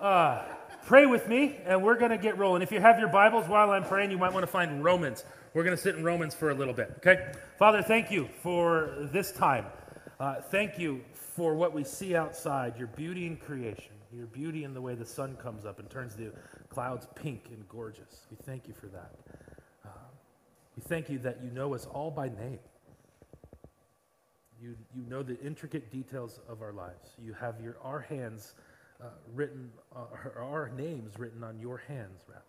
uh, pray with me, and we're going to get rolling. If you have your Bibles while I'm praying, you might want to find Romans. We're going to sit in Romans for a little bit, okay? Father, thank you for this time. Uh, thank you for what we see outside, your beauty in creation, your beauty in the way the sun comes up and turns the clouds pink and gorgeous. We thank you for that. Uh, we thank you that you know us all by name. You, you know the intricate details of our lives. You have your, our hands uh, written, uh, our names written on your hands, rather.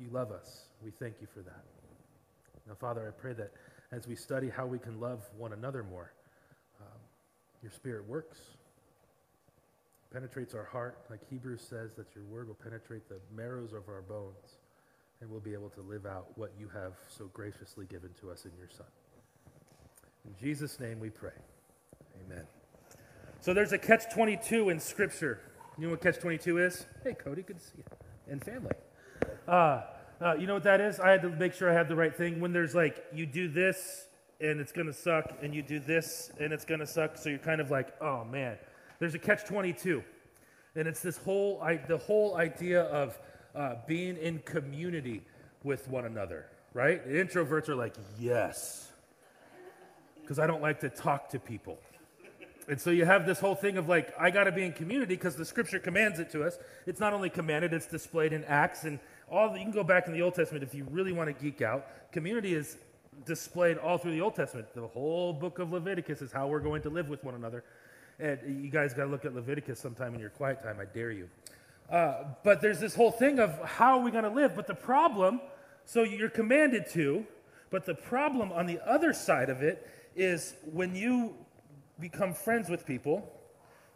You love us. We thank you for that. Now, Father, I pray that as we study how we can love one another more, um, your Spirit works, penetrates our heart, like Hebrews says, that your word will penetrate the marrows of our bones, and we'll be able to live out what you have so graciously given to us in your Son. In Jesus' name we pray. Amen. So there's a catch 22 in Scripture. You know what catch 22 is? Hey, Cody, good to see you. And family. Uh, uh, you know what that is? I had to make sure I had the right thing. When there's like, you do this and it's going to suck, and you do this and it's going to suck, so you're kind of like, oh man. There's a catch 22. And it's this whole, I, the whole idea of uh, being in community with one another, right? The introverts are like, yes, because I don't like to talk to people. And so you have this whole thing of like, I got to be in community because the scripture commands it to us. It's not only commanded, it's displayed in Acts and all. The, you can go back in the Old Testament if you really want to geek out. Community is displayed all through the Old Testament. The whole book of Leviticus is how we're going to live with one another. And you guys got to look at Leviticus sometime in your quiet time. I dare you. Uh, but there's this whole thing of how are we going to live? But the problem, so you're commanded to, but the problem on the other side of it is when you become friends with people,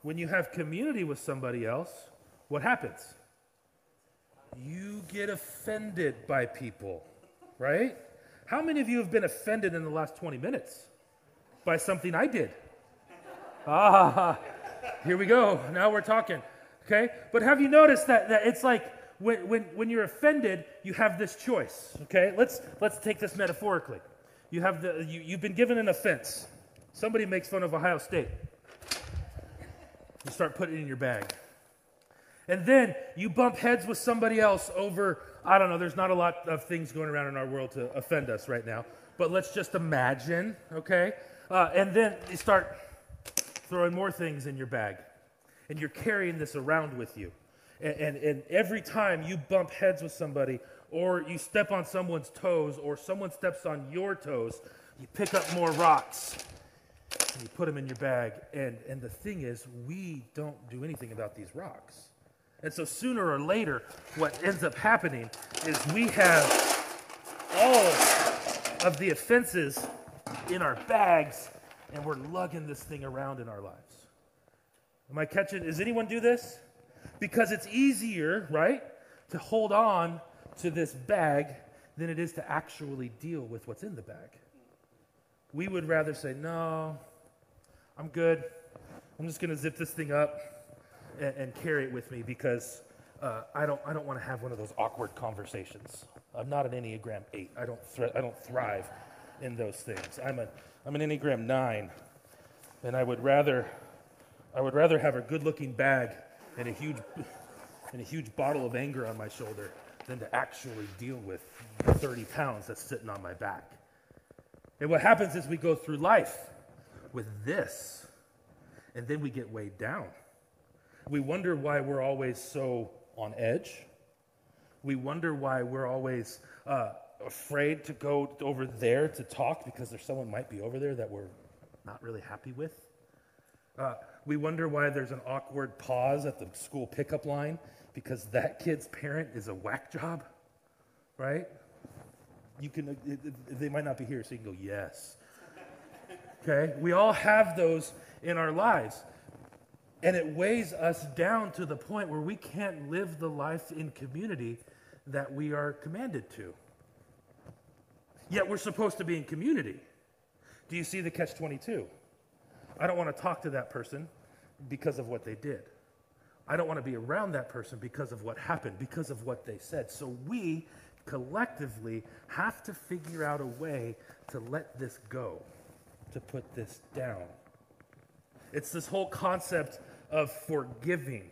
when you have community with somebody else, what happens? You get offended by people, right? How many of you have been offended in the last 20 minutes by something I did? Ah, here we go. Now we're talking. Okay? But have you noticed that, that it's like when, when, when you're offended, you have this choice. Okay? Let's, let's take this metaphorically. You have the, you, you've been given an offense. Somebody makes fun of Ohio State. You start putting it in your bag. And then you bump heads with somebody else over, I don't know, there's not a lot of things going around in our world to offend us right now. But let's just imagine, okay? Uh, and then you start throwing more things in your bag. And you're carrying this around with you. And, and, and every time you bump heads with somebody, or you step on someone's toes, or someone steps on your toes, you pick up more rocks and you put them in your bag. And, and the thing is, we don't do anything about these rocks. And so sooner or later, what ends up happening is we have all of the offenses in our bags and we're lugging this thing around in our lives. Am I catching? Does anyone do this? Because it's easier, right, to hold on to this bag than it is to actually deal with what's in the bag. We would rather say, no, I'm good. I'm just going to zip this thing up and, and, carry it with me because uh, I don't, I don't want to have one of those awkward conversations. I'm not an Enneagram 8. I don't, I don't thrive in those things. I'm, a, I'm an Enneagram 9, and I would rather, I would rather have a good looking bag and a, huge, and a huge bottle of anger on my shoulder than to actually deal with 30 pounds that's sitting on my back. And what happens is we go through life with this, and then we get weighed down. We wonder why we're always so on edge. We wonder why we're always uh, afraid to go over there to talk because there's someone might be over there that we're not really happy with. Uh, we wonder why there's an awkward pause at the school pickup line because that kid's parent is a whack job, right? You can, it, it, they might not be here, so you can go, yes. Okay? We all have those in our lives. And it weighs us down to the point where we can't live the life in community that we are commanded to. Yet we're supposed to be in community. Do you see the catch 22? I don't want to talk to that person because of what they did. I don't want to be around that person because of what happened, because of what they said. So we collectively have to figure out a way to let this go, to put this down. It's this whole concept of forgiving.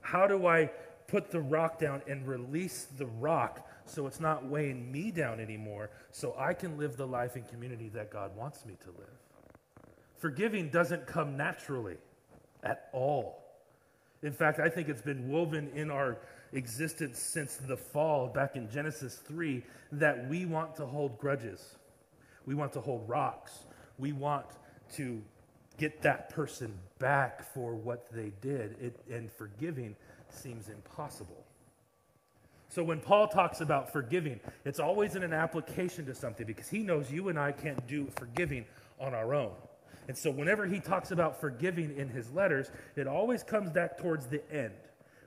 How do I put the rock down and release the rock so it's not weighing me down anymore so I can live the life and community that God wants me to live? Forgiving doesn't come naturally at all. In fact, I think it's been woven in our existence since the fall back in Genesis 3 that we want to hold grudges. We want to hold rocks. We want to get that person back for what they did. It, and forgiving seems impossible. So when Paul talks about forgiving, it's always in an application to something because he knows you and I can't do forgiving on our own. And so whenever he talks about forgiving in his letters, it always comes back towards the end.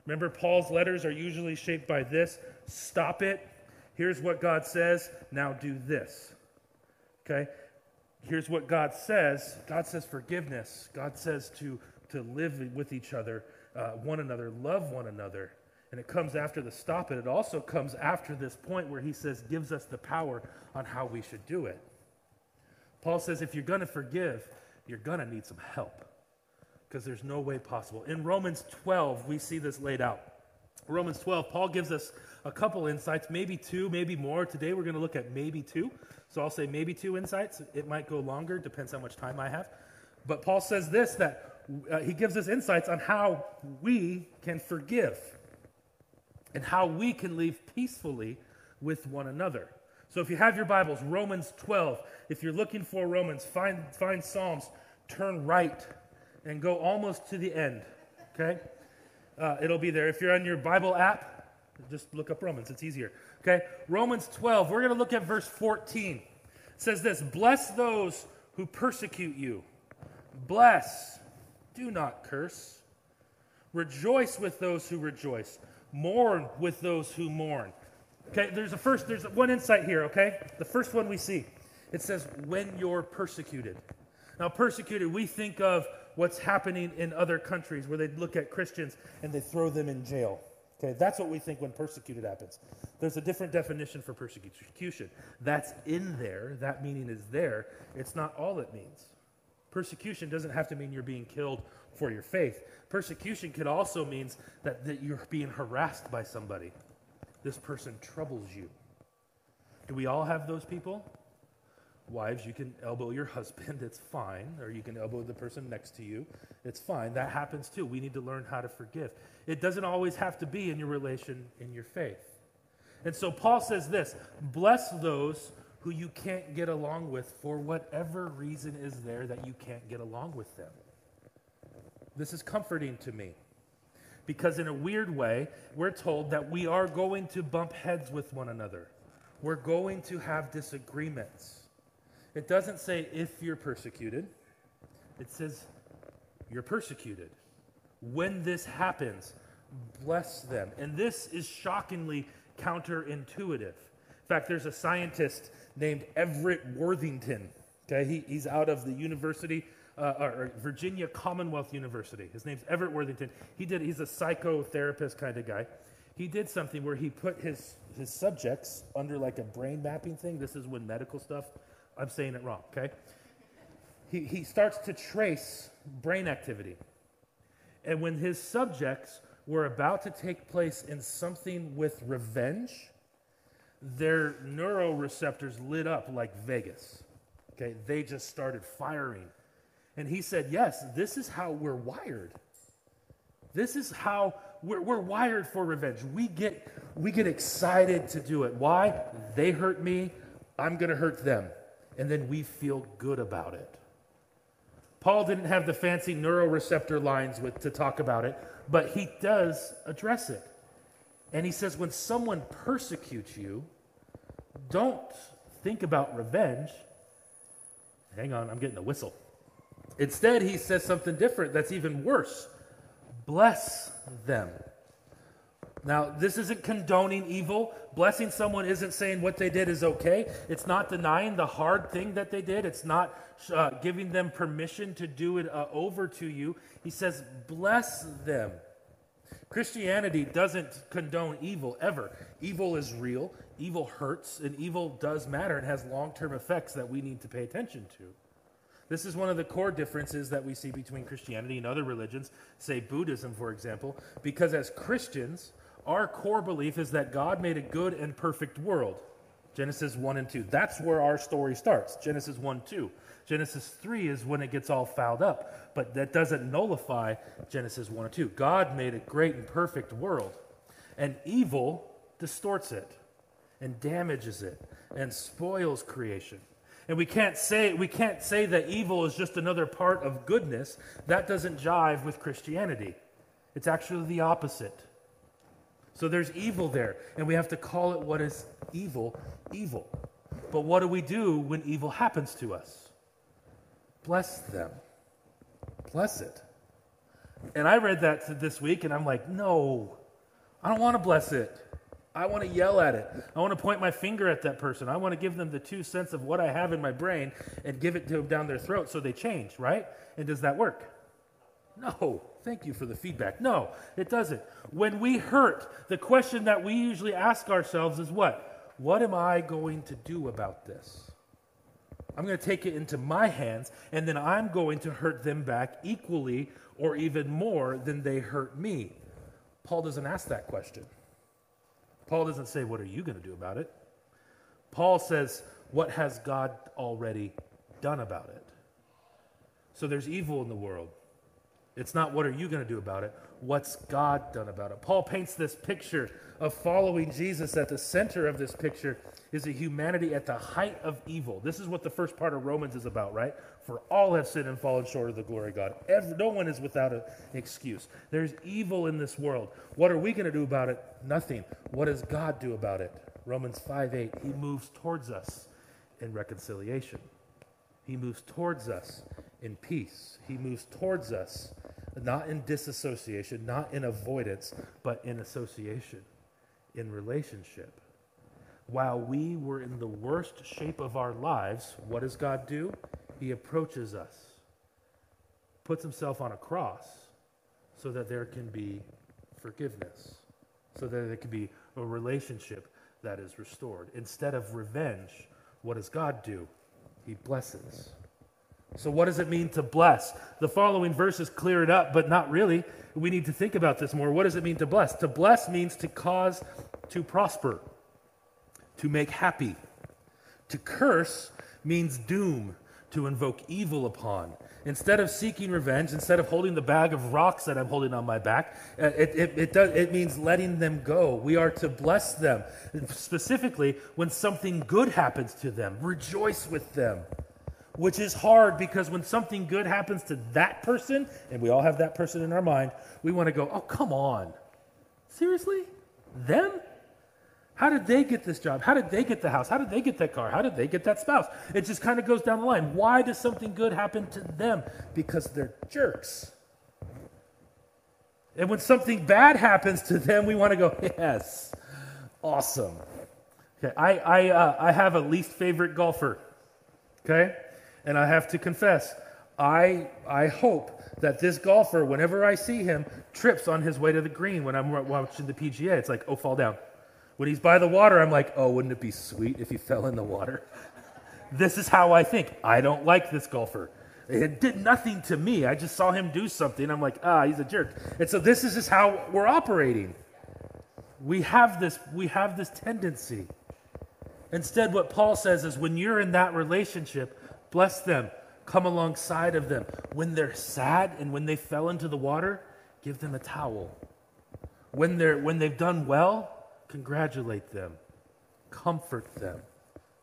Remember, Paul's letters are usually shaped by this stop it. Here's what God says. Now do this. Okay? Here's what God says God says forgiveness. God says to, to live with each other, uh, one another, love one another. And it comes after the stop it. It also comes after this point where he says, gives us the power on how we should do it. Paul says, if you're going to forgive, you're going to need some help because there's no way possible. In Romans 12, we see this laid out. Romans 12, Paul gives us a couple insights, maybe two, maybe more. Today we're going to look at maybe two. So I'll say maybe two insights. It might go longer, depends how much time I have. But Paul says this that uh, he gives us insights on how we can forgive and how we can live peacefully with one another. So if you have your Bibles, Romans 12, if you're looking for Romans, find, find Psalms, turn right and go almost to the end. Okay? Uh, it'll be there. If you're on your Bible app, just look up Romans. It's easier. Okay? Romans 12, we're going to look at verse 14. It says this Bless those who persecute you. Bless, do not curse. Rejoice with those who rejoice. Mourn with those who mourn. Okay, there's a first, there's one insight here, okay? The first one we see. It says, when you're persecuted. Now, persecuted, we think of what's happening in other countries where they look at Christians and they throw them in jail. Okay, that's what we think when persecuted happens. There's a different definition for persecution. That's in there, that meaning is there. It's not all it means. Persecution doesn't have to mean you're being killed for your faith. Persecution could also mean that, that you're being harassed by somebody. This person troubles you. Do we all have those people? Wives, you can elbow your husband, it's fine. Or you can elbow the person next to you, it's fine. That happens too. We need to learn how to forgive. It doesn't always have to be in your relation, in your faith. And so Paul says this bless those who you can't get along with for whatever reason is there that you can't get along with them. This is comforting to me because, in a weird way, we're told that we are going to bump heads with one another. We're going to have disagreements. It doesn't say if you're persecuted, it says you're persecuted. When this happens, bless them. And this is shockingly counterintuitive. In fact, there's a scientist named Everett Worthington. Okay, he, he's out of the University uh, or Virginia Commonwealth University. His name's Everett Worthington. He did. He's a psychotherapist kind of guy. He did something where he put his his subjects under like a brain mapping thing. This is when medical stuff I'm saying it wrong, okay? He, he starts to trace brain activity. And when his subjects were about to take place in something with revenge, their neuroreceptors lit up like Vegas. Okay, they just started firing. And he said, Yes, this is how we're wired. This is how we're, we're, wired for revenge. We get, we get excited to do it. Why? They hurt me, I'm going to hurt them and then we feel good about it. Paul didn't have the fancy neuroreceptor lines with, to talk about it, but he does address it. And he says, when someone persecutes you, don't think about revenge. Hang on, I'm getting a whistle. Instead, he says something different that's even worse bless them. Now, this isn't condoning evil. Blessing someone isn't saying what they did is okay. It's not denying the hard thing that they did. It's not uh, giving them permission to do it uh, over to you. He says, bless them. Christianity doesn't condone evil ever. Evil is real, evil hurts, and evil does matter and has long term effects that we need to pay attention to. This is one of the core differences that we see between Christianity and other religions, say Buddhism, for example, because as Christians, our core belief is that God made a good and perfect world. Genesis 1 and 2. That's where our story starts. Genesis 1 2. Genesis 3 is when it gets all fouled up, but that doesn't nullify Genesis 1 and 2. God made a great and perfect world, and evil distorts it and damages it and spoils creation. And we can't say we can't say that evil is just another part of goodness. That doesn't jive with Christianity. It's actually the opposite. So there's evil there, and we have to call it what is evil, evil. But what do we do when evil happens to us? Bless them. Bless it. And I read that this week, and I'm like, no, I don't want to bless it. I want to yell at it. I want to point my finger at that person. I want to give them the two cents of what I have in my brain and give it to them down their throat so they change, right? And does that work? No. Thank you for the feedback. No, it doesn't. When we hurt, the question that we usually ask ourselves is what? What am I going to do about this? I'm going to take it into my hands, and then I'm going to hurt them back equally or even more than they hurt me. Paul doesn't ask that question. Paul doesn't say, What are you going to do about it? Paul says, What has God already done about it? So there's evil in the world. It's not what are you going to do about it? What's God done about it? Paul paints this picture of following Jesus. At the center of this picture is a humanity at the height of evil. This is what the first part of Romans is about, right? For all have sinned and fallen short of the glory of God. Every, no one is without an excuse. There's evil in this world. What are we going to do about it? Nothing. What does God do about it? Romans 5 8. He moves towards us in reconciliation. He moves towards us in peace. He moves towards us not in disassociation, not in avoidance, but in association, in relationship. While we were in the worst shape of our lives, what does God do? He approaches us, puts himself on a cross so that there can be forgiveness, so that there can be a relationship that is restored. Instead of revenge, what does God do? He blesses. So, what does it mean to bless? The following verses clear it up, but not really. We need to think about this more. What does it mean to bless? To bless means to cause to prosper, to make happy. To curse means doom, to invoke evil upon. Instead of seeking revenge, instead of holding the bag of rocks that I'm holding on my back, uh, it, it, it, does, it means letting them go. We are to bless them. Specifically, when something good happens to them, rejoice with them which is hard because when something good happens to that person, and we all have that person in our mind, we want to go, oh, come on. Seriously? Them? How did they get this job? How did they get the house? How did they get that car? How did they get that spouse? It just kind of goes down the line. Why does something good happen to them? Because they're jerks. And when something bad happens to them, we want to go, yes, awesome. Okay, I, I, uh, I have a least favorite golfer. Okay? And I have to confess, I, I hope that this golfer, whenever I see him, trips on his way to the green when I'm watching the PGA. It's like, oh, fall down. When he's by the water, I'm like, oh, wouldn't it be sweet if he fell in the water? this is how I think. I don't like this golfer. It did nothing to me. I just saw him do something. I'm like, ah, he's a jerk. And so this is just how we're operating. We have this, we have this tendency. Instead, what Paul says is when you're in that relationship, Bless them. Come alongside of them. When they're sad and when they fell into the water, give them a towel. When, they're, when they've done well, congratulate them. Comfort them.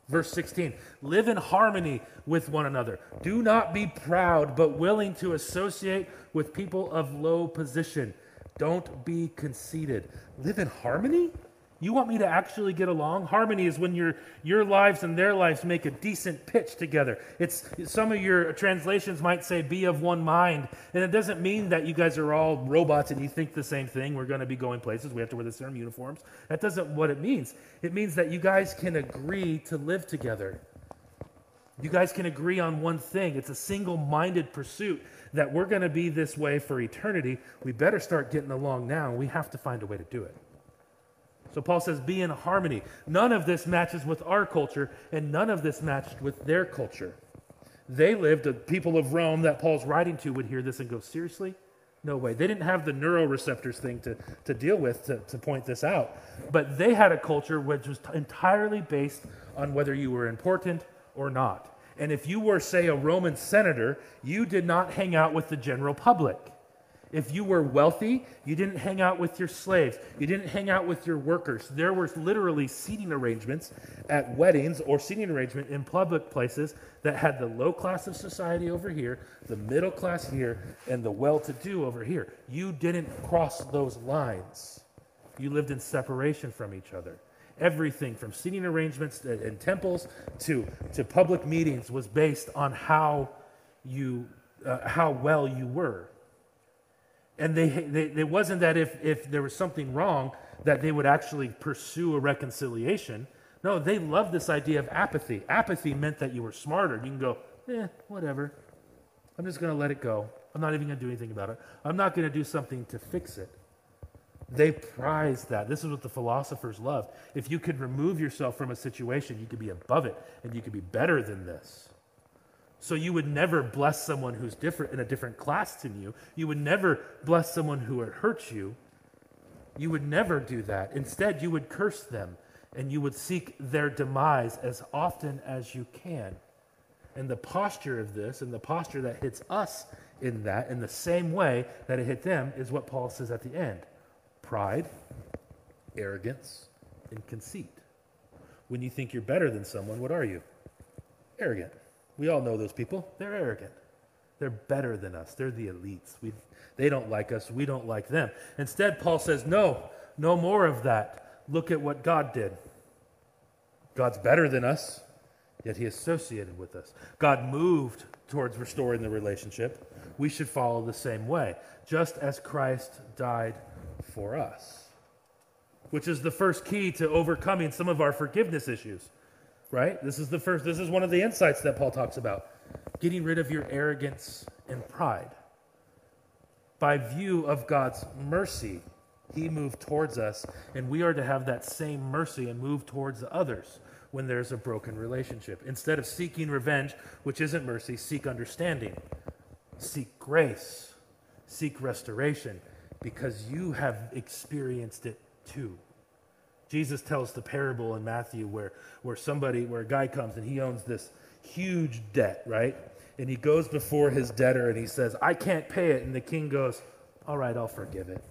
Verse 16 Live in harmony with one another. Do not be proud, but willing to associate with people of low position. Don't be conceited. Live in harmony? You want me to actually get along? Harmony is when your, your lives and their lives make a decent pitch together. It's some of your translations might say be of one mind. And it doesn't mean that you guys are all robots and you think the same thing. We're going to be going places. We have to wear the same uniforms. That doesn't what it means. It means that you guys can agree to live together. You guys can agree on one thing. It's a single minded pursuit that we're going to be this way for eternity. We better start getting along now. We have to find a way to do it. So Paul says, be in harmony. None of this matches with our culture, and none of this matched with their culture. They lived, the people of Rome that Paul's writing to would hear this and go, seriously? No way. They didn't have the neuroreceptors thing to, to deal with to, to point this out. But they had a culture which was t- entirely based on whether you were important or not. And if you were, say, a Roman senator, you did not hang out with the general public. If you were wealthy, you didn't hang out with your slaves. You didn't hang out with your workers. There were literally seating arrangements at weddings or seating arrangement in public places that had the low class of society over here, the middle class here, and the well to do over here. You didn't cross those lines. You lived in separation from each other. Everything from seating arrangements in temples to, to public meetings was based on how, you, uh, how well you were and they, they, it wasn't that if, if there was something wrong that they would actually pursue a reconciliation. No, they loved this idea of apathy. Apathy meant that you were smarter. You can go, eh, whatever. I'm just going to let it go. I'm not even going to do anything about it. I'm not going to do something to fix it. They prized that. This is what the philosophers loved. If you could remove yourself from a situation, you could be above it and you could be better than this. So you would never bless someone who's different in a different class than you. You would never bless someone who would hurt you. You would never do that. Instead, you would curse them and you would seek their demise as often as you can. And the posture of this and the posture that hits us in that, in the same way that it hit them, is what Paul says at the end pride, arrogance, and conceit. When you think you're better than someone, what are you? Arrogant. We all know those people. They're arrogant. They're better than us. They're the elites. We, they don't like us. We don't like them. Instead, Paul says, no, no more of that. Look at what God did. God's better than us, yet he associated with us. God moved towards restoring the relationship. We should follow the same way, just as Christ died for us, which is the first key to overcoming some of our forgiveness issues right? This is the first, this is one of the insights that Paul talks about. Getting rid of your arrogance and pride. By view of God's mercy, he moved towards us, and we are to have that same mercy and move towards the others when there's a broken relationship. Instead of seeking revenge, which isn't mercy, seek understanding, seek grace, seek restoration, because you have experienced it too. Jesus tells the parable in Matthew where, where somebody, where a guy comes and he owns this huge debt, right? And he goes before his debtor and he says, I can't pay it. And the king goes, All right, I'll forgive it.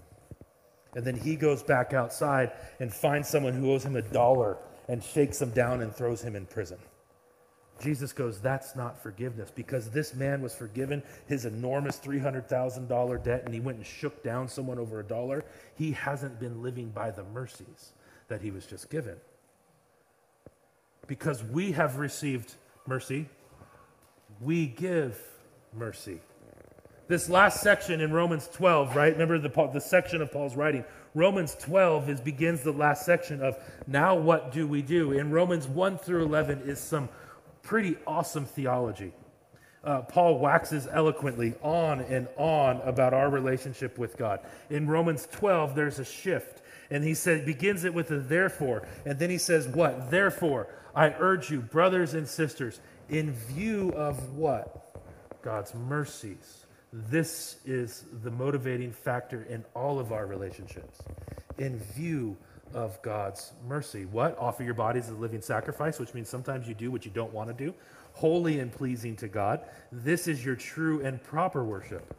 And then he goes back outside and finds someone who owes him a dollar and shakes him down and throws him in prison. Jesus goes, That's not forgiveness because this man was forgiven his enormous $300,000 debt and he went and shook down someone over a dollar. He hasn't been living by the mercies that he was just given. Because we have received mercy, we give mercy. This last section in Romans 12, right? Remember the, the section of Paul's writing. Romans 12 is, begins the last section of now what do we do? In Romans 1 through 11 is some pretty awesome theology. Uh, Paul waxes eloquently on and on about our relationship with God. In Romans 12, there's a shift. And he said, begins it with a therefore. And then he says, What? Therefore, I urge you, brothers and sisters, in view of what? God's mercies. This is the motivating factor in all of our relationships. In view of God's mercy. What? Offer your bodies as a living sacrifice, which means sometimes you do what you don't want to do, holy and pleasing to God. This is your true and proper worship.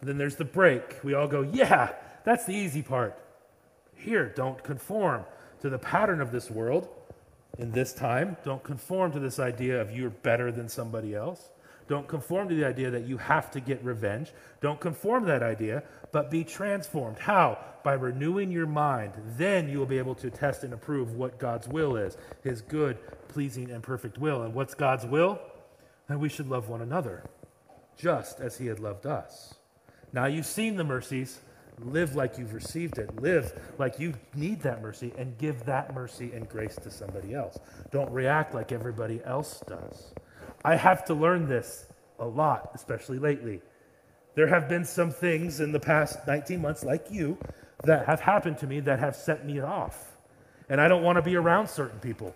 And then there's the break. We all go, yeah, that's the easy part. Here, don't conform to the pattern of this world in this time. Don't conform to this idea of you're better than somebody else. Don't conform to the idea that you have to get revenge. Don't conform to that idea, but be transformed. How? By renewing your mind. Then you will be able to test and approve what God's will is his good, pleasing, and perfect will. And what's God's will? That we should love one another, just as he had loved us. Now you've seen the mercies. Live like you've received it. Live like you need that mercy and give that mercy and grace to somebody else. Don't react like everybody else does. I have to learn this a lot, especially lately. There have been some things in the past 19 months, like you, that have happened to me that have set me off. And I don't want to be around certain people.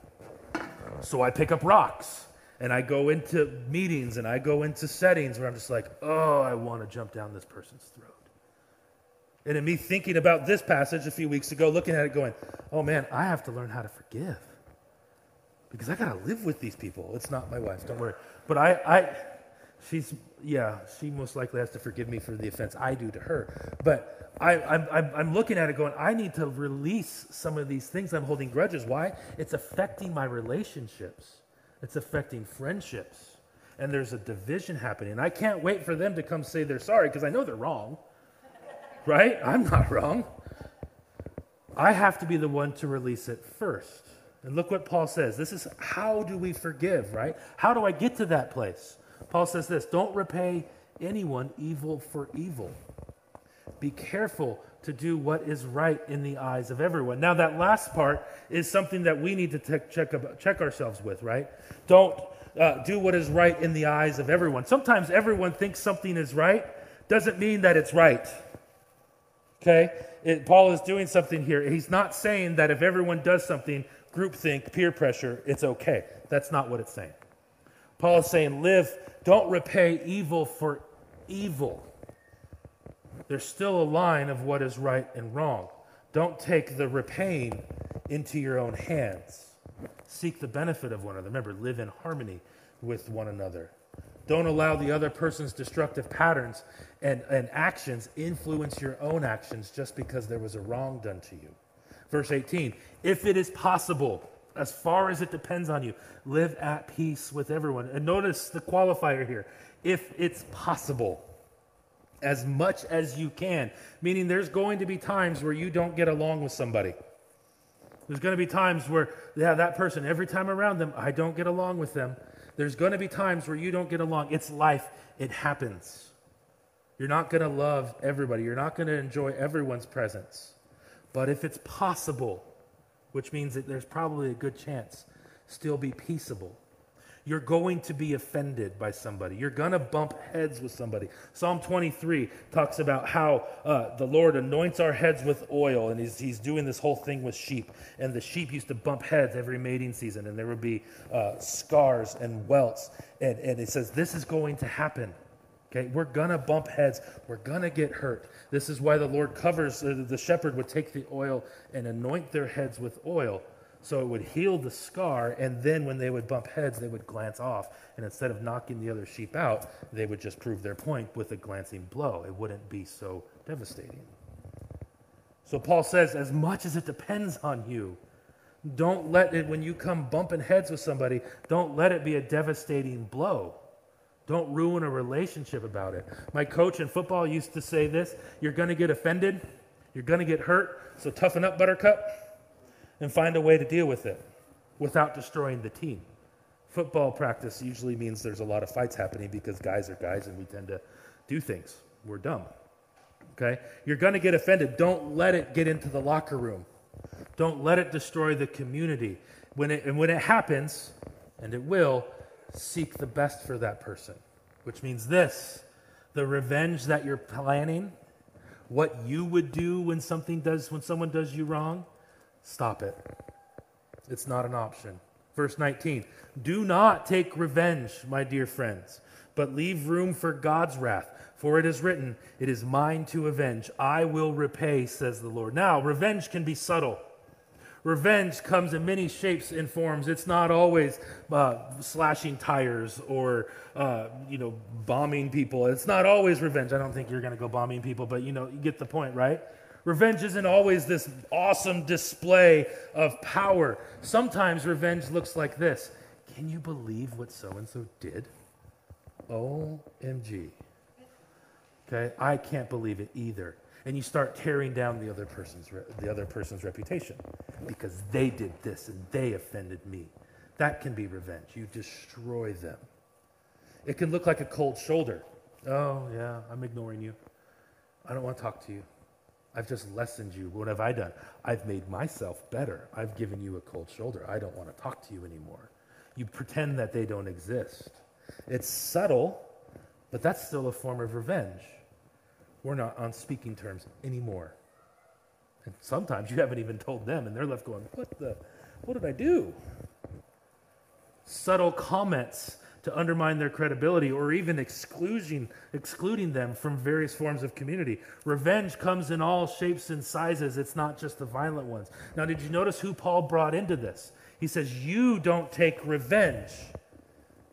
So I pick up rocks And I go into meetings and I go into settings where I'm just like, oh, I want to jump down this person's throat. And in me thinking about this passage a few weeks ago, looking at it going, oh man, I have to learn how to forgive. Because I got to live with these people. It's not my wife, don't worry. But I, I, she's, yeah, she most likely has to forgive me for the offense I do to her. But I, I'm, I'm looking at it going, I need to release some of these things I'm holding grudges. Why? It's affecting my relationships, it's affecting friendships. And there's a division happening. I can't wait for them to come say they're sorry because I know they're wrong. Right? I'm not wrong. I have to be the one to release it first. And look what Paul says. This is how do we forgive, right? How do I get to that place? Paul says this don't repay anyone evil for evil. Be careful to do what is right in the eyes of everyone. Now, that last part is something that we need to check, check ourselves with, right? Don't uh, do what is right in the eyes of everyone. Sometimes everyone thinks something is right, doesn't mean that it's right. Okay? It, Paul is doing something here. He's not saying that if everyone does something, groupthink, peer pressure, it's okay. That's not what it's saying. Paul is saying, live, don't repay evil for evil. There's still a line of what is right and wrong. Don't take the repaying into your own hands. Seek the benefit of one another. Remember, live in harmony with one another. Don't allow the other person's destructive patterns and, and actions influence your own actions just because there was a wrong done to you. Verse 18 If it is possible, as far as it depends on you, live at peace with everyone. And notice the qualifier here if it's possible, as much as you can, meaning there's going to be times where you don't get along with somebody. There's going to be times where, yeah, that person, every time around them, I don't get along with them. There's going to be times where you don't get along. It's life, it happens. You're not going to love everybody, you're not going to enjoy everyone's presence. But if it's possible, which means that there's probably a good chance, still be peaceable. You're going to be offended by somebody. You're going to bump heads with somebody. Psalm 23 talks about how uh, the Lord anoints our heads with oil, and he's, he's doing this whole thing with sheep. And the sheep used to bump heads every mating season, and there would be uh, scars and welts. And, and it says, This is going to happen. Okay, we're to bump heads. We're to get hurt. This is why the Lord covers, uh, the shepherd would take the oil and anoint their heads with oil so it would heal the scar. And then when they would bump heads, they would glance off. And instead of knocking the other sheep out, they would just prove their point with a glancing blow. It wouldn't be so devastating. So Paul says, as much as it depends on you, don't let it, when you come bumping heads with somebody, don't let it be a devastating blow. Don't ruin a relationship about it. My coach in football used to say this you're going to get offended, you're going to get hurt, so toughen up, Buttercup, and find a way to deal with it without destroying the team. Football practice usually means there's a lot of fights happening because guys are guys and we tend to do things. We're dumb. Okay? You're going to get offended. Don't let it get into the locker room. Don't let it destroy the community. When it, and when it happens, and it will, seek the best for that person, which means this the revenge that you're planning, what you would do when something does when someone does you wrong, stop it. It's not an option. Verse 19. Do not take revenge, my dear friends, but leave room for God's wrath. For it is written, It is mine to avenge. I will repay, says the Lord. Now, revenge can be subtle. Revenge comes in many shapes and forms. It's not always uh, slashing tires or, uh, you know, bombing people. It's not always revenge. I don't think you're going to go bombing people, but, you know, you get the point, right? Revenge isn't always this awesome display of power. Sometimes revenge looks like this Can you believe what so and so did? OMG. Okay, I can't believe it either and you start tearing down the other person's re- the other person's reputation because they did this and they offended me. That can be revenge. You destroy them. It can look like a cold shoulder. Oh, yeah, I'm ignoring you. I don't want to talk to you. I've just lessened you. What have I done? I've made myself better. I've given you a cold shoulder. I don't want to talk to you anymore. You pretend that they don't exist. It's subtle, but that's still a form of revenge we're not on speaking terms anymore. And sometimes you haven't even told them, and they're left going, What the? What did I do? subtle comments to undermine their credibility or even excluding, excluding them from various forms of community. Revenge comes in all shapes and sizes, it's not just the violent ones. Now, did you notice who Paul brought into this? He says, You don't take revenge.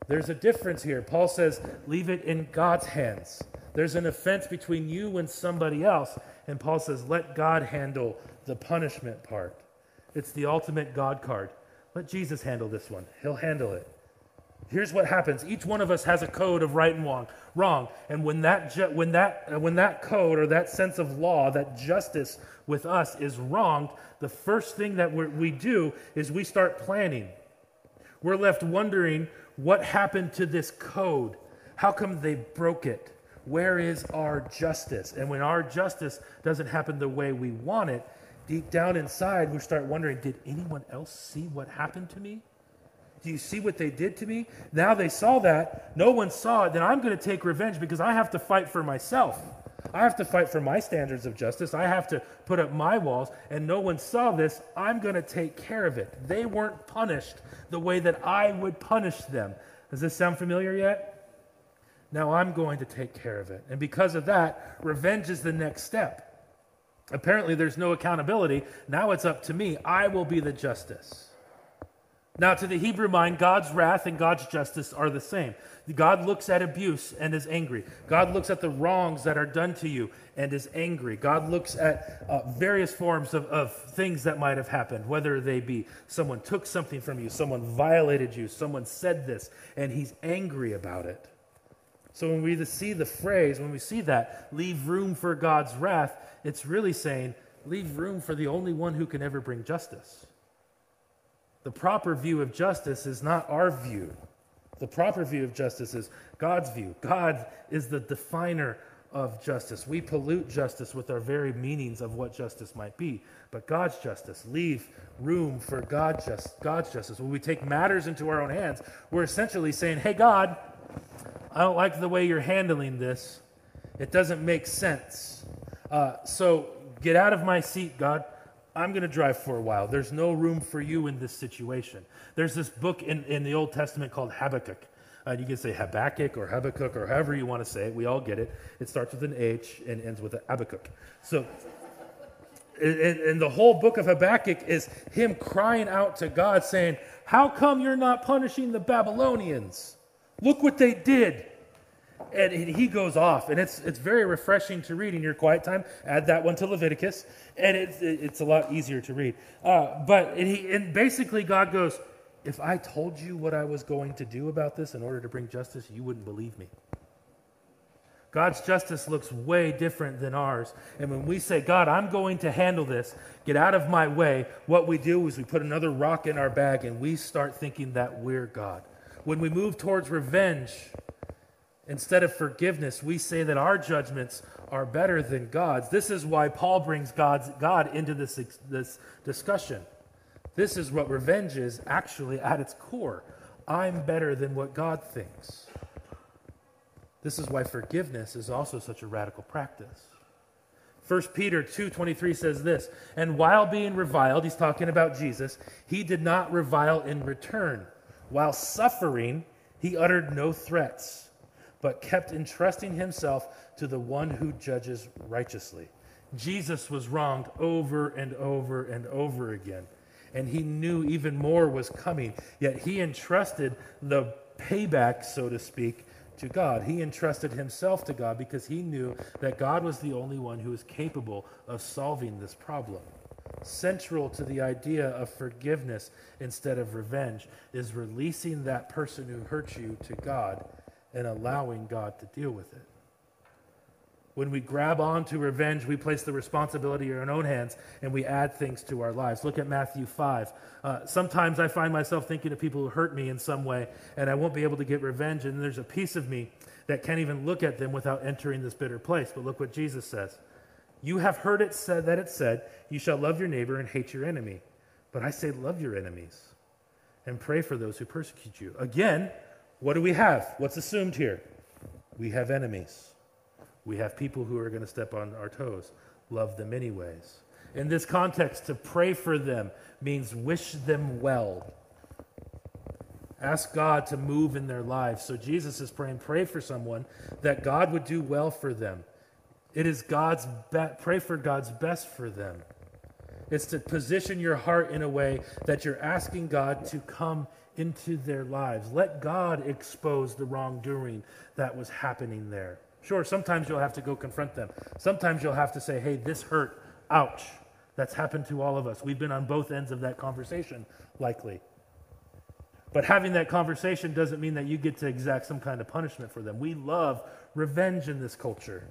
There's a difference here. Paul says, Leave it in God's hands. There's an offense between you and somebody else. And Paul says, Let God handle the punishment part. It's the ultimate God card. Let Jesus handle this one, He'll handle it. Here's what happens. Each one of us has a code of right and wrong. Wrong. And when that, ju- when, that, uh, when that code or that sense of law, that justice with us is wronged, the first thing that we do is we start planning. We're left wondering what happened to this code? How come they broke it? Where is our justice? And when our justice doesn't happen the way we want it, deep down inside, we start wondering did anyone else see what happened to me? Do you see what they did to me? Now they saw that. No one saw it. Then I'm going to take revenge because I have to fight for myself. I have to fight for my standards of justice. I have to put up my walls. And no one saw this. I'm going to take care of it. They weren't punished the way that I would punish them. Does this sound familiar yet? Now I'm going to take care of it. And because of that, revenge is the next step. Apparently, there's no accountability. Now it's up to me. I will be the justice. Now, to the Hebrew mind, God's wrath and God's justice are the same. God looks at abuse and is angry. God looks at the wrongs that are done to you and is angry. God looks at uh, various forms of, of things that might have happened, whether they be someone took something from you, someone violated you, someone said this, and he's angry about it. So when we see the phrase, when we see that, leave room for God's wrath, it's really saying, leave room for the only one who can ever bring justice. The proper view of justice is not our view. The proper view of justice is God's view. God is the definer of justice. We pollute justice with our very meanings of what justice might be. But God's justice, leave room for God just, God's justice. When we take matters into our own hands, we're essentially saying, hey, God, I don't like the way you're handling this. It doesn't make sense. Uh, so get out of my seat, God. I'm going to drive for a while. There's no room for you in this situation. There's this book in, in the Old Testament called Habakkuk. Uh, you can say Habakkuk or Habakkuk or however you want to say it. We all get it. It starts with an H and ends with a Habakkuk. So, and, and the whole book of Habakkuk is him crying out to God, saying, How come you're not punishing the Babylonians? Look what they did and he goes off, and it's it's very refreshing to read in your quiet time. Add that one to Leviticus, and it's it's a lot easier to read. Uh, but and he and basically God goes, if I told you what I was going to do about this in order to bring justice, you wouldn't believe me. God's justice looks way different than ours. And when we say, God, I'm going to handle this, get out of my way, what we do is we put another rock in our bag and we start thinking that we're God. When we move towards revenge, Instead of forgiveness, we say that our judgments are better than God's. This is why Paul brings God's, God into this, this discussion. This is what revenge is actually at its core. I'm better than what God thinks. This is why forgiveness is also such a radical practice. 1 Peter 2:23 says this, and while being reviled, he's talking about Jesus, he did not revile in return. While suffering, he uttered no threats but kept entrusting himself to the one who judges righteously. Jesus was wronged over and over and over again, and he knew even more was coming, yet he entrusted the payback, so to speak, to God. He entrusted himself to God because he knew that God was the only one who was capable of solving this problem. Central to the idea of forgiveness instead of revenge is releasing that person who hurt you to God and allowing God to deal with it. When we grab onto revenge, we place the responsibility in our own hands and we add things to our lives. Look at Matthew 5. Uh, sometimes I find myself thinking of people who hurt me in some way and I won't be able to get revenge, and there's a piece of me that can't even look at them without entering this bitter place. But look what Jesus says You have heard it said that it said, You shall love your neighbor and hate your enemy. But I say, Love your enemies and pray for those who persecute you. Again, what do we have? What's assumed here? We have enemies. We have people who are going to step on our toes. Love them anyways. In this context, to pray for them means wish them well. Ask God to move in their lives. So Jesus is praying, pray for someone that God would do well for them. It is God's be- pray for God's best for them. It's to position your heart in a way that you're asking God to come into their lives. Let God expose the wrongdoing that was happening there. Sure, sometimes you'll have to go confront them. Sometimes you'll have to say, hey, this hurt. Ouch. That's happened to all of us. We've been on both ends of that conversation, likely. But having that conversation doesn't mean that you get to exact some kind of punishment for them. We love revenge in this culture.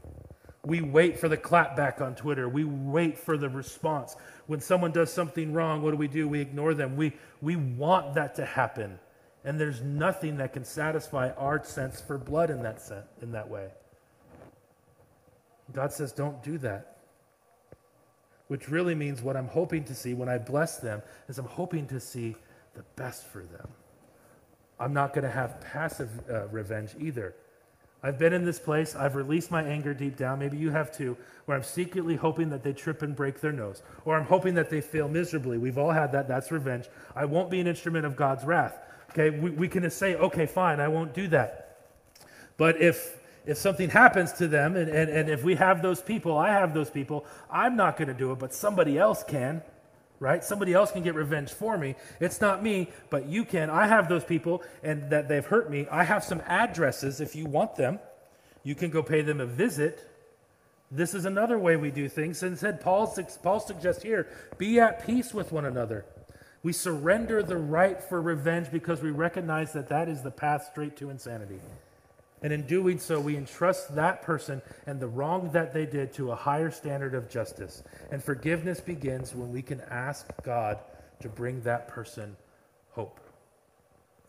We wait for the clapback on Twitter. We wait for the response. When someone does something wrong, what do we do? We ignore them. We, we want that to happen. And there's nothing that can satisfy our sense for blood in that, sense, in that way. God says, don't do that. Which really means what I'm hoping to see when I bless them is I'm hoping to see the best for them. I'm not going to have passive uh, revenge either. I've been in this place, I've released my anger deep down, maybe you have too, where I'm secretly hoping that they trip and break their nose, or I'm hoping that they fail miserably. We've all had that, that's revenge. I won't be an instrument of God's wrath. Okay, we, we can say, okay, fine, I won't do that. But if if something happens to them, and, and, and if we have those people, I have those people, I'm not going to do it, but somebody else can, right? Somebody else can get revenge for me. It's not me, but you can. I have those people, and that they've hurt me. I have some addresses if you want them. You can go pay them a visit. This is another way we do things. And said Paul, Paul suggests here, be at peace with one another. We surrender the right for revenge because we recognize that that is the path straight to insanity. And in doing so, we entrust that person and the wrong that they did to a higher standard of justice. And forgiveness begins when we can ask God to bring that person hope.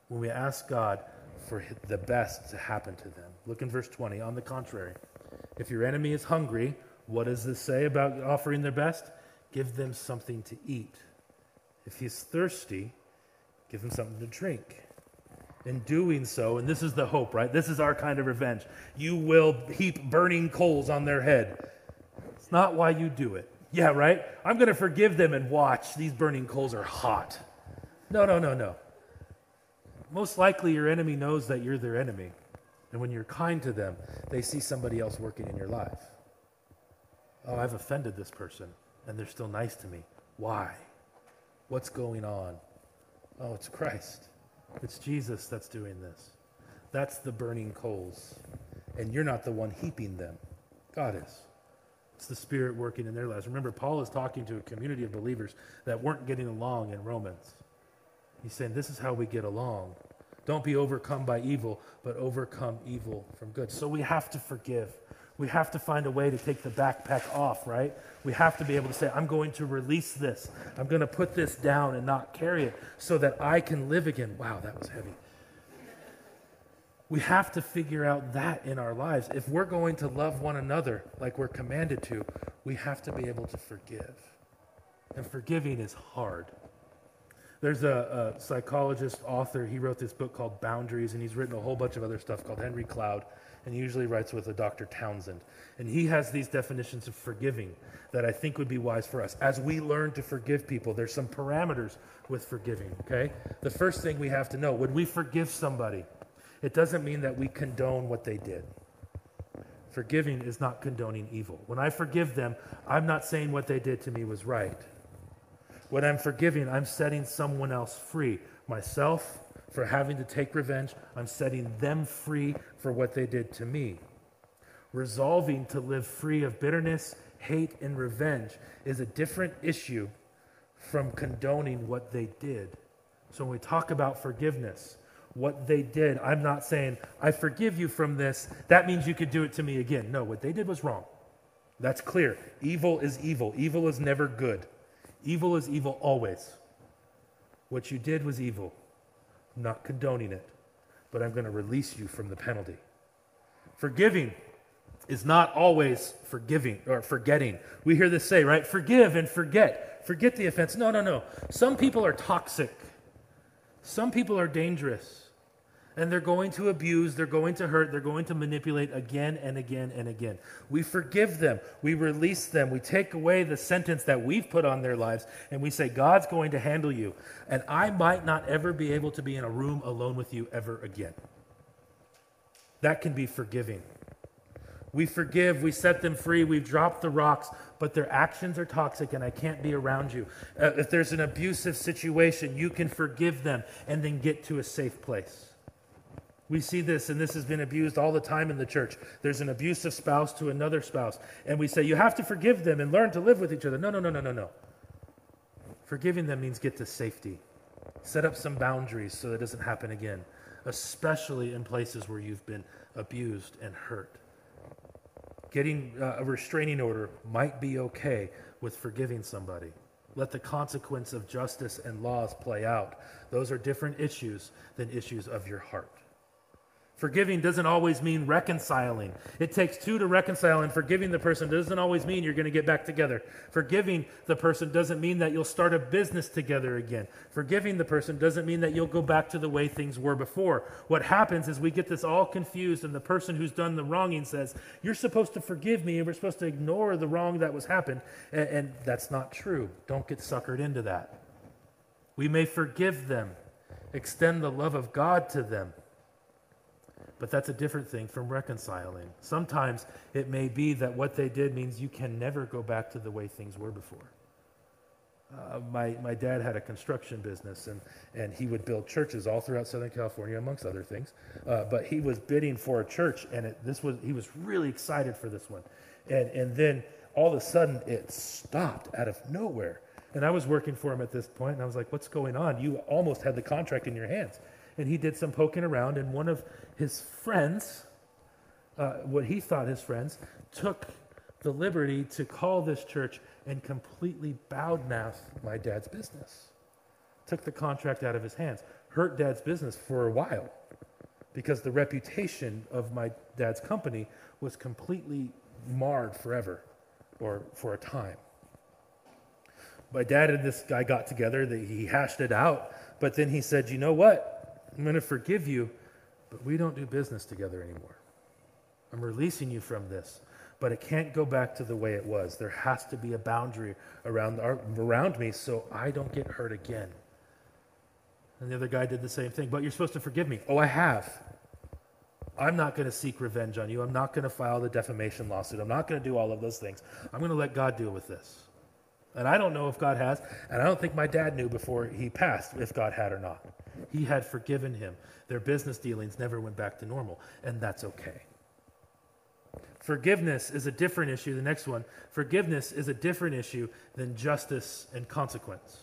When we ask God for the best to happen to them. Look in verse 20. On the contrary, if your enemy is hungry, what does this say about offering their best? Give them something to eat. If he's thirsty, give him something to drink in doing so, and this is the hope, right? This is our kind of revenge. You will heap burning coals on their head. It's not why you do it. Yeah, right? I'm going to forgive them and watch. These burning coals are hot. No, no, no, no. Most likely, your enemy knows that you're their enemy. And when you're kind to them, they see somebody else working in your life. Oh, I've offended this person, and they're still nice to me. Why? What's going on? Oh, it's Christ. It's Jesus that's doing this. That's the burning coals. And you're not the one heaping them, God is. It's the Spirit working in their lives. Remember, Paul is talking to a community of believers that weren't getting along in Romans. He's saying, This is how we get along. Don't be overcome by evil, but overcome evil from good. So we have to forgive. We have to find a way to take the backpack off, right? We have to be able to say, I'm going to release this. I'm going to put this down and not carry it so that I can live again. Wow, that was heavy. We have to figure out that in our lives. If we're going to love one another like we're commanded to, we have to be able to forgive. And forgiving is hard. There's a, a psychologist, author, he wrote this book called Boundaries, and he's written a whole bunch of other stuff called Henry Cloud and he usually writes with a Dr. Townsend. And he has these definitions of forgiving that I think would be wise for us. As we learn to forgive people, there's some parameters with forgiving, okay? The first thing we have to know when we forgive somebody, it doesn't mean that we condone what they did. Forgiving is not condoning evil. When I forgive them, I'm not saying what they did to me was right. When I'm forgiving, I'm setting someone else free myself for having to take revenge. I'm setting them free for what they did to me. Resolving to live free of bitterness, hate, and revenge is a different issue from condoning what they did. So when we talk about forgiveness, what they did, I'm not saying, I forgive you from this. That means you could do it to me again. No, what they did was wrong. That's clear. Evil is evil. Evil is never good. Evil is evil always. What you did was evil. Not condoning it, but I'm going to release you from the penalty. Forgiving is not always forgiving or forgetting. We hear this say, right? Forgive and forget. Forget the offense. No, no, no. Some people are toxic. Some people are dangerous. And they're going to abuse, they're going to hurt, they're going to manipulate again and again and again. We forgive them, we release them, we take away the sentence that we've put on their lives, and we say, God's going to handle you. And I might not ever be able to be in a room alone with you ever again. That can be forgiving. We forgive, we set them free, we've dropped the rocks, but their actions are toxic and I can't be around you. Uh, if there's an abusive situation, you can forgive them and then get to a safe place. We see this, and this has been abused all the time in the church. There's an abusive spouse to another spouse, and we say, You have to forgive them and learn to live with each other. No, no, no, no, no, no. Forgiving them means get to safety. Set up some boundaries so that it doesn't happen again, especially in places where you've been abused and hurt. Getting uh, a restraining order might be okay with forgiving somebody. Let the consequence of justice and laws play out. Those are different issues than issues of your heart. Forgiving doesn't always mean reconciling. It takes two to reconcile, and forgiving the person doesn't always mean you're going to get back together. Forgiving the person doesn't mean that you'll start a business together again. Forgiving the person doesn't mean that you'll go back to the way things were before. What happens is we get this all confused, and the person who's done the wronging says, You're supposed to forgive me, and we're supposed to ignore the wrong that was happened. And, and that's not true. Don't get suckered into that. We may forgive them, extend the love of God to them but that's a different thing from reconciling. Sometimes it may be that what they did means you can never go back to the way things were before. Uh, my, my dad had a construction business and, and he would build churches all throughout Southern California, amongst other things. Uh, but he was bidding for a church and it, this was, he was really excited for this one. And, and then all of a sudden it stopped out of nowhere. And I was working for him at this point and I was like, What's going on? You almost had the contract in your hands and he did some poking around, and one of his friends, uh, what he thought his friends, took the liberty to call this church and completely bowed mouth my dad's business. Took the contract out of his hands, hurt dad's business for a while because the reputation of my dad's company was completely marred forever or for a time. My dad and this guy got together, he hashed it out, but then he said, You know what? I'm going to forgive you, but we don't do business together anymore. I'm releasing you from this, but it can't go back to the way it was. There has to be a boundary around, our, around me so I don't get hurt again. And the other guy did the same thing. But you're supposed to forgive me. Oh, I have. I'm not going to seek revenge on you. I'm not going to file the defamation lawsuit. I'm not going to do all of those things. I'm going to let God deal with this. And I don't know if God has, and I don't think my dad knew before he passed if God had or not. He had forgiven him. Their business dealings never went back to normal, and that's okay. Forgiveness is a different issue. The next one forgiveness is a different issue than justice and consequence.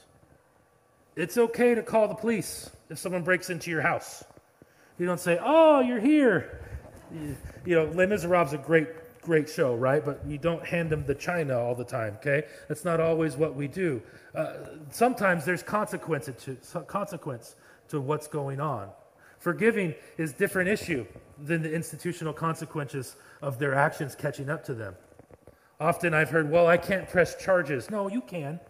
It's okay to call the police if someone breaks into your house. You don't say, Oh, you're here. You know, Les Miserables is a great great show, right? But you don't hand them the china all the time, okay? That's not always what we do. Uh, sometimes there's consequence to, consequence to what's going on. Forgiving is a different issue than the institutional consequences of their actions catching up to them. Often I've heard, well, I can't press charges. No, you can.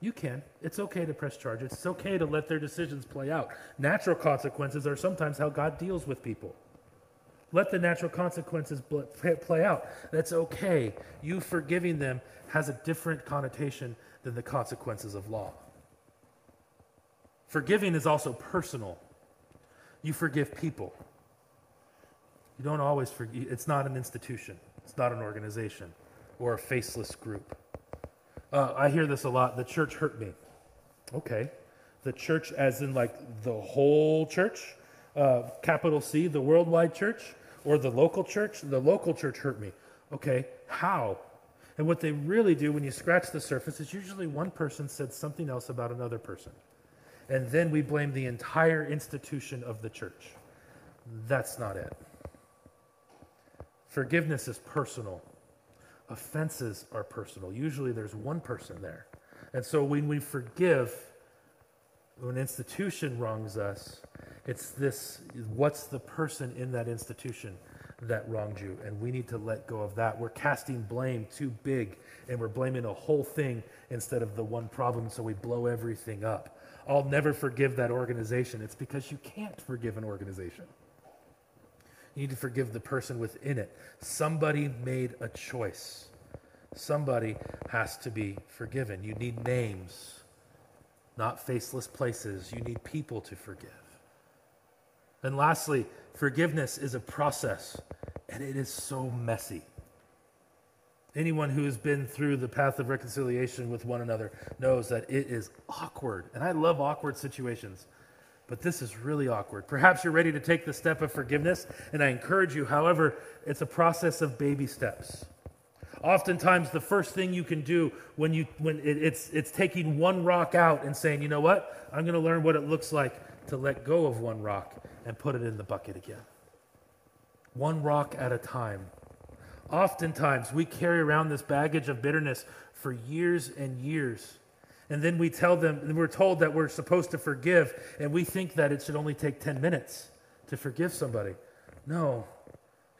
You can. It's okay to press charges. It's okay to let their decisions play out. Natural consequences are sometimes how God deals with people. Let the natural consequences play out. That's okay. You forgiving them has a different connotation than the consequences of law. Forgiving is also personal. You forgive people. You don't always forgive, it's not an institution, it's not an organization or a faceless group. Uh, I hear this a lot the church hurt me. Okay. The church, as in like the whole church, uh, capital C, the worldwide church, or the local church? The local church hurt me. Okay. How? And what they really do when you scratch the surface is usually one person said something else about another person and then we blame the entire institution of the church. That's not it. Forgiveness is personal. Offenses are personal. Usually there's one person there. And so when we forgive, when an institution wrongs us, it's this what's the person in that institution that wronged you? And we need to let go of that. We're casting blame too big and we're blaming a whole thing instead of the one problem, so we blow everything up. I'll never forgive that organization. It's because you can't forgive an organization. You need to forgive the person within it. Somebody made a choice. Somebody has to be forgiven. You need names, not faceless places. You need people to forgive. And lastly, forgiveness is a process, and it is so messy. Anyone who has been through the path of reconciliation with one another knows that it is awkward. And I love awkward situations, but this is really awkward. Perhaps you're ready to take the step of forgiveness, and I encourage you. However, it's a process of baby steps. Oftentimes, the first thing you can do when, you, when it, it's, it's taking one rock out and saying, you know what? I'm going to learn what it looks like to let go of one rock and put it in the bucket again. One rock at a time. Oftentimes, we carry around this baggage of bitterness for years and years. And then we tell them, and we're told that we're supposed to forgive, and we think that it should only take 10 minutes to forgive somebody. No,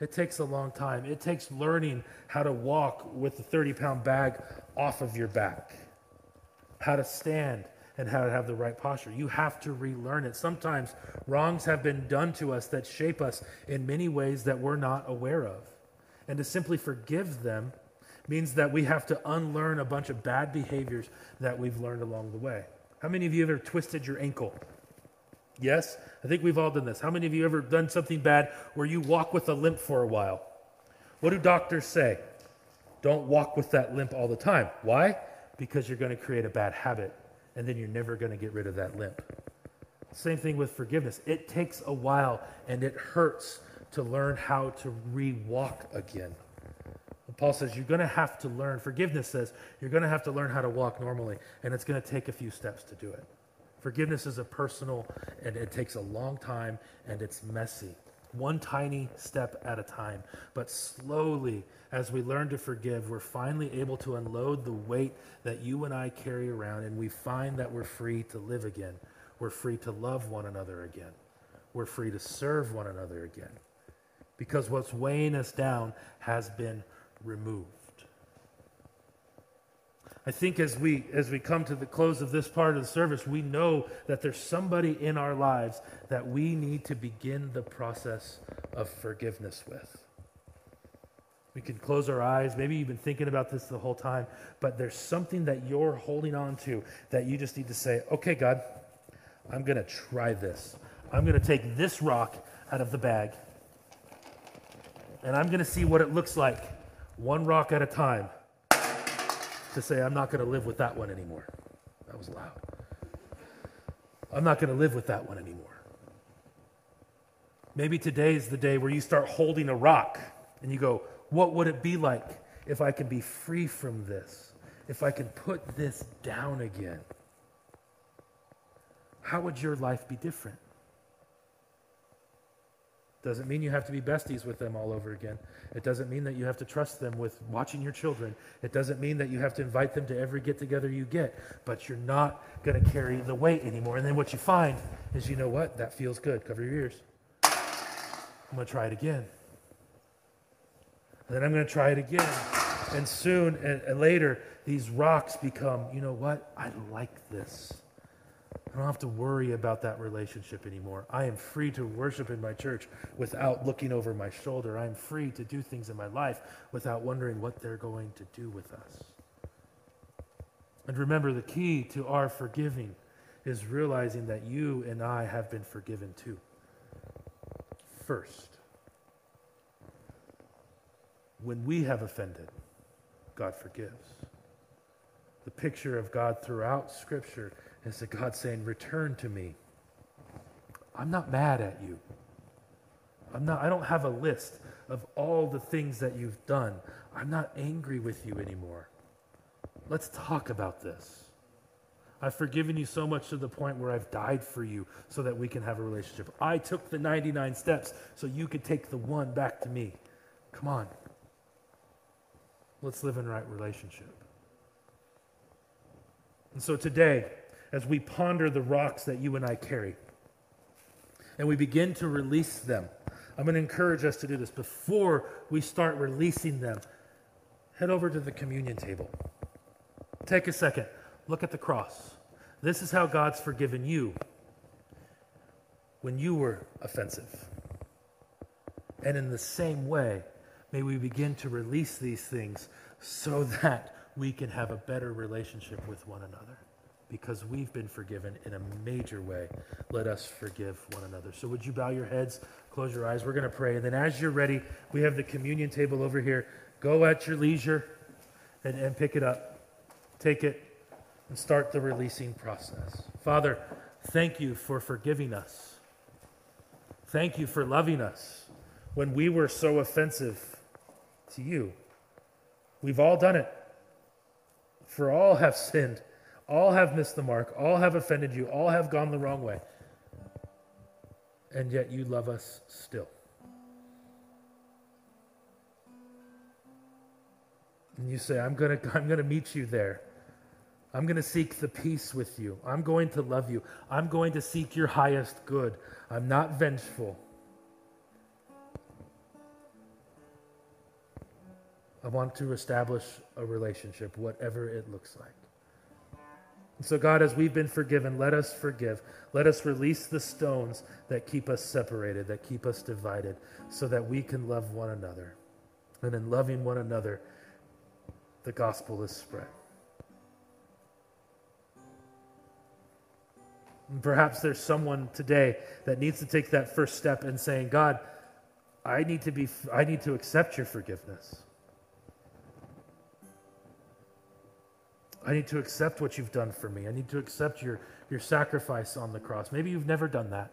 it takes a long time. It takes learning how to walk with the 30 pound bag off of your back, how to stand, and how to have the right posture. You have to relearn it. Sometimes wrongs have been done to us that shape us in many ways that we're not aware of. And to simply forgive them means that we have to unlearn a bunch of bad behaviors that we've learned along the way. How many of you ever twisted your ankle? Yes? I think we've all done this. How many of you ever done something bad where you walk with a limp for a while? What do doctors say? Don't walk with that limp all the time. Why? Because you're going to create a bad habit and then you're never going to get rid of that limp. Same thing with forgiveness. It takes a while and it hurts to learn how to re walk again. Paul says you're going to have to learn, forgiveness says you're going to have to learn how to walk normally, and it's going to take a few steps to do it. Forgiveness is a personal, and it takes a long time, and it's messy. One tiny step at a time. But slowly, as we learn to forgive, we're finally able to unload the weight that you and I carry around, and we find that we're free to live again. We're free to love one another again. We're free to serve one another again because what's weighing us down has been removed. I think as we as we come to the close of this part of the service, we know that there's somebody in our lives that we need to begin the process of forgiveness with. We can close our eyes. Maybe you've been thinking about this the whole time, but there's something that you're holding on to that you just need to say, okay, God, I'm going to try this. I'm going to take this rock out of the bag and I'm going to see what it looks like, one rock at a time, to say, I'm not going to live with that one anymore. That was loud. I'm not going to live with that one anymore. Maybe today is the day where you start holding a rock and you go, What would it be like if I can be free from this? If I can put this down again? How would your life be different? Doesn't mean you have to be besties with them all over again. It doesn't mean that you have to trust them with watching your children. It doesn't mean that you have to invite them to every get together you get, but you're not going to carry the weight anymore. And then what you find is, you know what? That feels good. Cover your ears. I'm going to try it again. And then I'm going to try it again. And soon and, and later, these rocks become, you know what? I like this. I don't have to worry about that relationship anymore. I am free to worship in my church without looking over my shoulder. I am free to do things in my life without wondering what they're going to do with us. And remember, the key to our forgiving is realizing that you and I have been forgiven too. First, when we have offended, God forgives. The picture of God throughout Scripture is that God saying, Return to me. I'm not mad at you. I'm not, I don't have a list of all the things that you've done. I'm not angry with you anymore. Let's talk about this. I've forgiven you so much to the point where I've died for you so that we can have a relationship. I took the 99 steps so you could take the one back to me. Come on. Let's live in right relationship. And so today, as we ponder the rocks that you and I carry. And we begin to release them. I'm going to encourage us to do this. Before we start releasing them, head over to the communion table. Take a second. Look at the cross. This is how God's forgiven you when you were offensive. And in the same way, may we begin to release these things so that we can have a better relationship with one another. Because we've been forgiven in a major way. Let us forgive one another. So, would you bow your heads, close your eyes? We're going to pray. And then, as you're ready, we have the communion table over here. Go at your leisure and, and pick it up. Take it and start the releasing process. Father, thank you for forgiving us. Thank you for loving us when we were so offensive to you. We've all done it. For all have sinned, all have missed the mark, all have offended you, all have gone the wrong way. And yet you love us still. And you say, I'm going to I'm going to meet you there. I'm going to seek the peace with you. I'm going to love you. I'm going to seek your highest good. I'm not vengeful. I want to establish a relationship, whatever it looks like. And so, God, as we've been forgiven, let us forgive. Let us release the stones that keep us separated, that keep us divided, so that we can love one another. And in loving one another, the gospel is spread. And perhaps there's someone today that needs to take that first step in saying, God, I need to be I need to accept your forgiveness. I need to accept what you've done for me. I need to accept your, your sacrifice on the cross. Maybe you've never done that.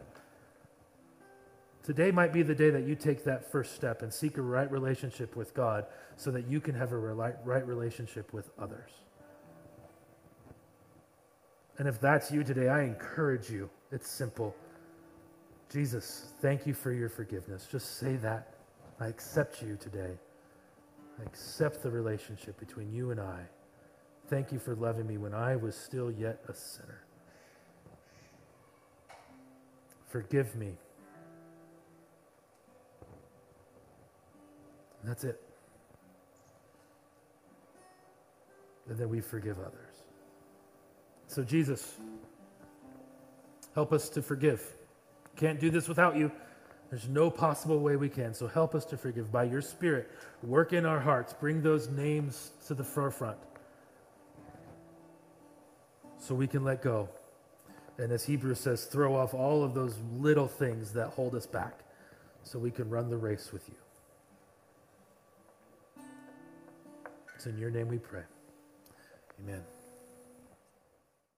Today might be the day that you take that first step and seek a right relationship with God so that you can have a right relationship with others. And if that's you today, I encourage you. It's simple. Jesus, thank you for your forgiveness. Just say that. I accept you today. I accept the relationship between you and I. Thank you for loving me when I was still yet a sinner. Forgive me. And that's it. And then we forgive others. So, Jesus, help us to forgive. Can't do this without you. There's no possible way we can. So, help us to forgive. By your Spirit, work in our hearts. Bring those names to the forefront so we can let go. And as Hebrews says, throw off all of those little things that hold us back so we can run the race with you. It's in your name we pray. Amen.